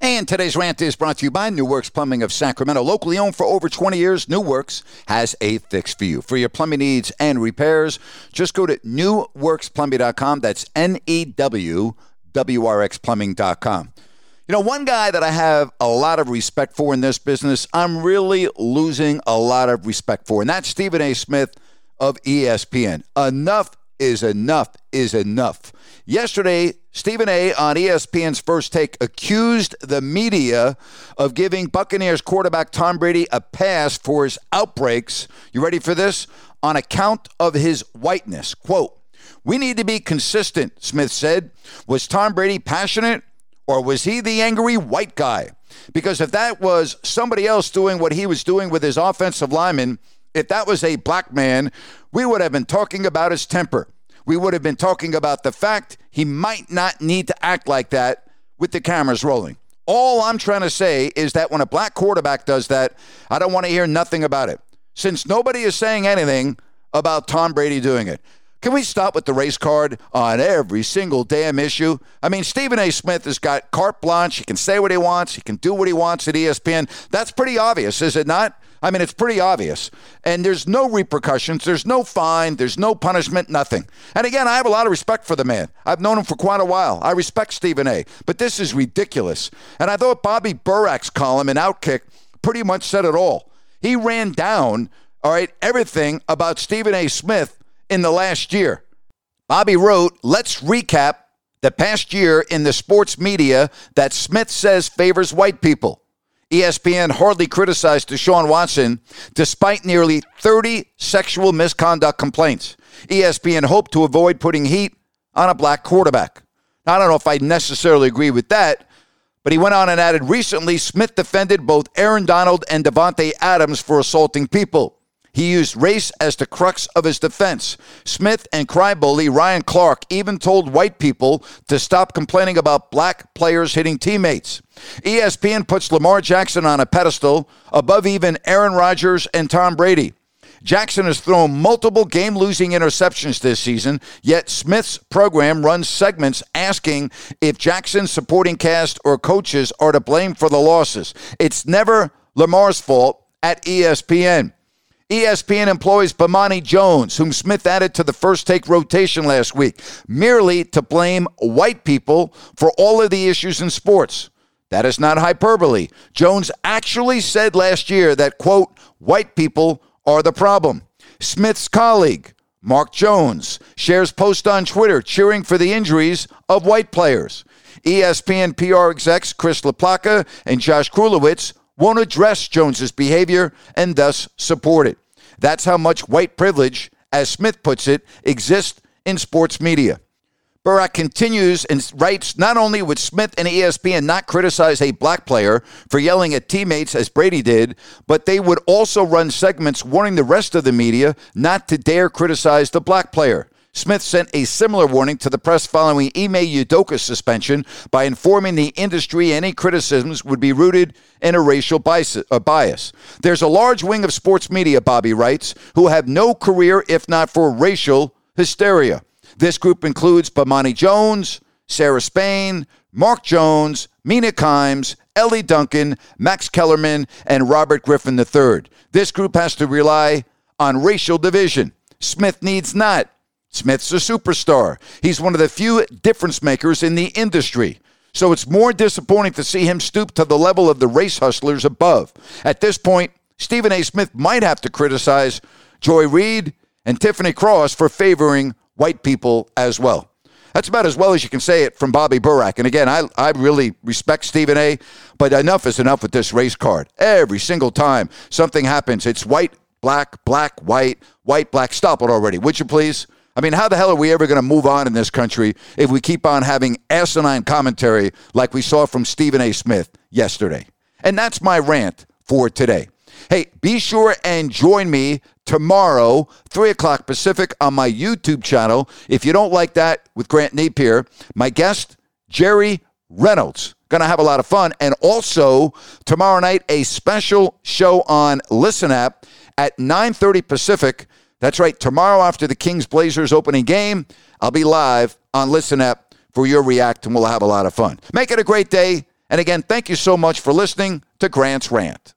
And today's rant is brought to you by New Works Plumbing of Sacramento. Locally owned for over 20 years, New Works has a fix for you. For your plumbing needs and repairs, just go to newwrxplumbing.com. That's N E W W R X plumbing.com. You know, one guy that I have a lot of respect for in this business, I'm really losing a lot of respect for, and that's Stephen A. Smith of ESPN. Enough is enough is enough. Yesterday, Stephen A. on ESPN's First Take accused the media of giving Buccaneers quarterback Tom Brady a pass for his outbreaks. You ready for this? On account of his whiteness. Quote, we need to be consistent, Smith said. Was Tom Brady passionate or was he the angry white guy? Because if that was somebody else doing what he was doing with his offensive lineman, if that was a black man, we would have been talking about his temper. We would have been talking about the fact he might not need to act like that with the cameras rolling. All I'm trying to say is that when a black quarterback does that, I don't want to hear nothing about it. Since nobody is saying anything about Tom Brady doing it. Can we stop with the race card on every single damn issue? I mean, Stephen A. Smith has got carte blanche. He can say what he wants. He can do what he wants at ESPN. That's pretty obvious, is it not? I mean, it's pretty obvious. And there's no repercussions. There's no fine. There's no punishment, nothing. And again, I have a lot of respect for the man. I've known him for quite a while. I respect Stephen A. But this is ridiculous. And I thought Bobby Burak's column in Outkick pretty much said it all. He ran down, all right, everything about Stephen A. Smith in the last year. Bobby wrote, let's recap the past year in the sports media that Smith says favors white people. ESPN hardly criticized Deshaun Watson despite nearly 30 sexual misconduct complaints. ESPN hoped to avoid putting heat on a black quarterback. Now, I don't know if I necessarily agree with that, but he went on and added recently Smith defended both Aaron Donald and Davante Adams for assaulting people. He used race as the crux of his defense. Smith and crybully Ryan Clark even told white people to stop complaining about black players hitting teammates. ESPN puts Lamar Jackson on a pedestal above even Aaron Rodgers and Tom Brady. Jackson has thrown multiple game losing interceptions this season, yet Smith's program runs segments asking if Jackson's supporting cast or coaches are to blame for the losses. It's never Lamar's fault at ESPN. ESPN employs Bomani Jones, whom Smith added to the first take rotation last week, merely to blame white people for all of the issues in sports. That is not hyperbole. Jones actually said last year that, quote, white people are the problem. Smith's colleague, Mark Jones, shares post on Twitter cheering for the injuries of white players. ESPN PR execs Chris LaPlaca and Josh Krulowitz won't address Jones's behavior and thus support it. That's how much white privilege, as Smith puts it, exists in sports media. Burak continues and writes Not only would Smith and ESPN not criticize a black player for yelling at teammates as Brady did, but they would also run segments warning the rest of the media not to dare criticize the black player. Smith sent a similar warning to the press following Ime Udoka's suspension by informing the industry any criticisms would be rooted in a racial bias. There's a large wing of sports media, Bobby writes, who have no career if not for racial hysteria. This group includes Bomani Jones, Sarah Spain, Mark Jones, Mina Kimes, Elle Duncan, Max Kellerman, and Robert Griffin III. This group has to rely on racial division. Smith needs not. Smith's a superstar. He's one of the few difference makers in the industry. So it's more disappointing to see him stoop to the level of the race hustlers above. At this point, Stephen A. Smith might have to criticize Joy Reid and Tiffany Cross for favoring white people as well. That's about as well as you can say it from Bobby Burak. And again, I, I really respect Stephen A., but enough is enough with this race card. Every single time something happens, it's white, black, black, white, white, black. Stop it already, would you please? I mean, how the hell are we ever going to move on in this country if we keep on having asinine commentary like we saw from Stephen A. Smith yesterday? And that's my rant for today. Hey, be sure and join me tomorrow, 3 o'clock Pacific, on my YouTube channel. If you don't like that with Grant Napier, my guest, Jerry Reynolds. Going to have a lot of fun. And also, tomorrow night, a special show on Listen App at 9.30 Pacific. That's right, tomorrow after the Kings Blazers opening game, I'll be live on Listen App for your react, and we'll have a lot of fun. Make it a great day. And again, thank you so much for listening to Grant's Rant.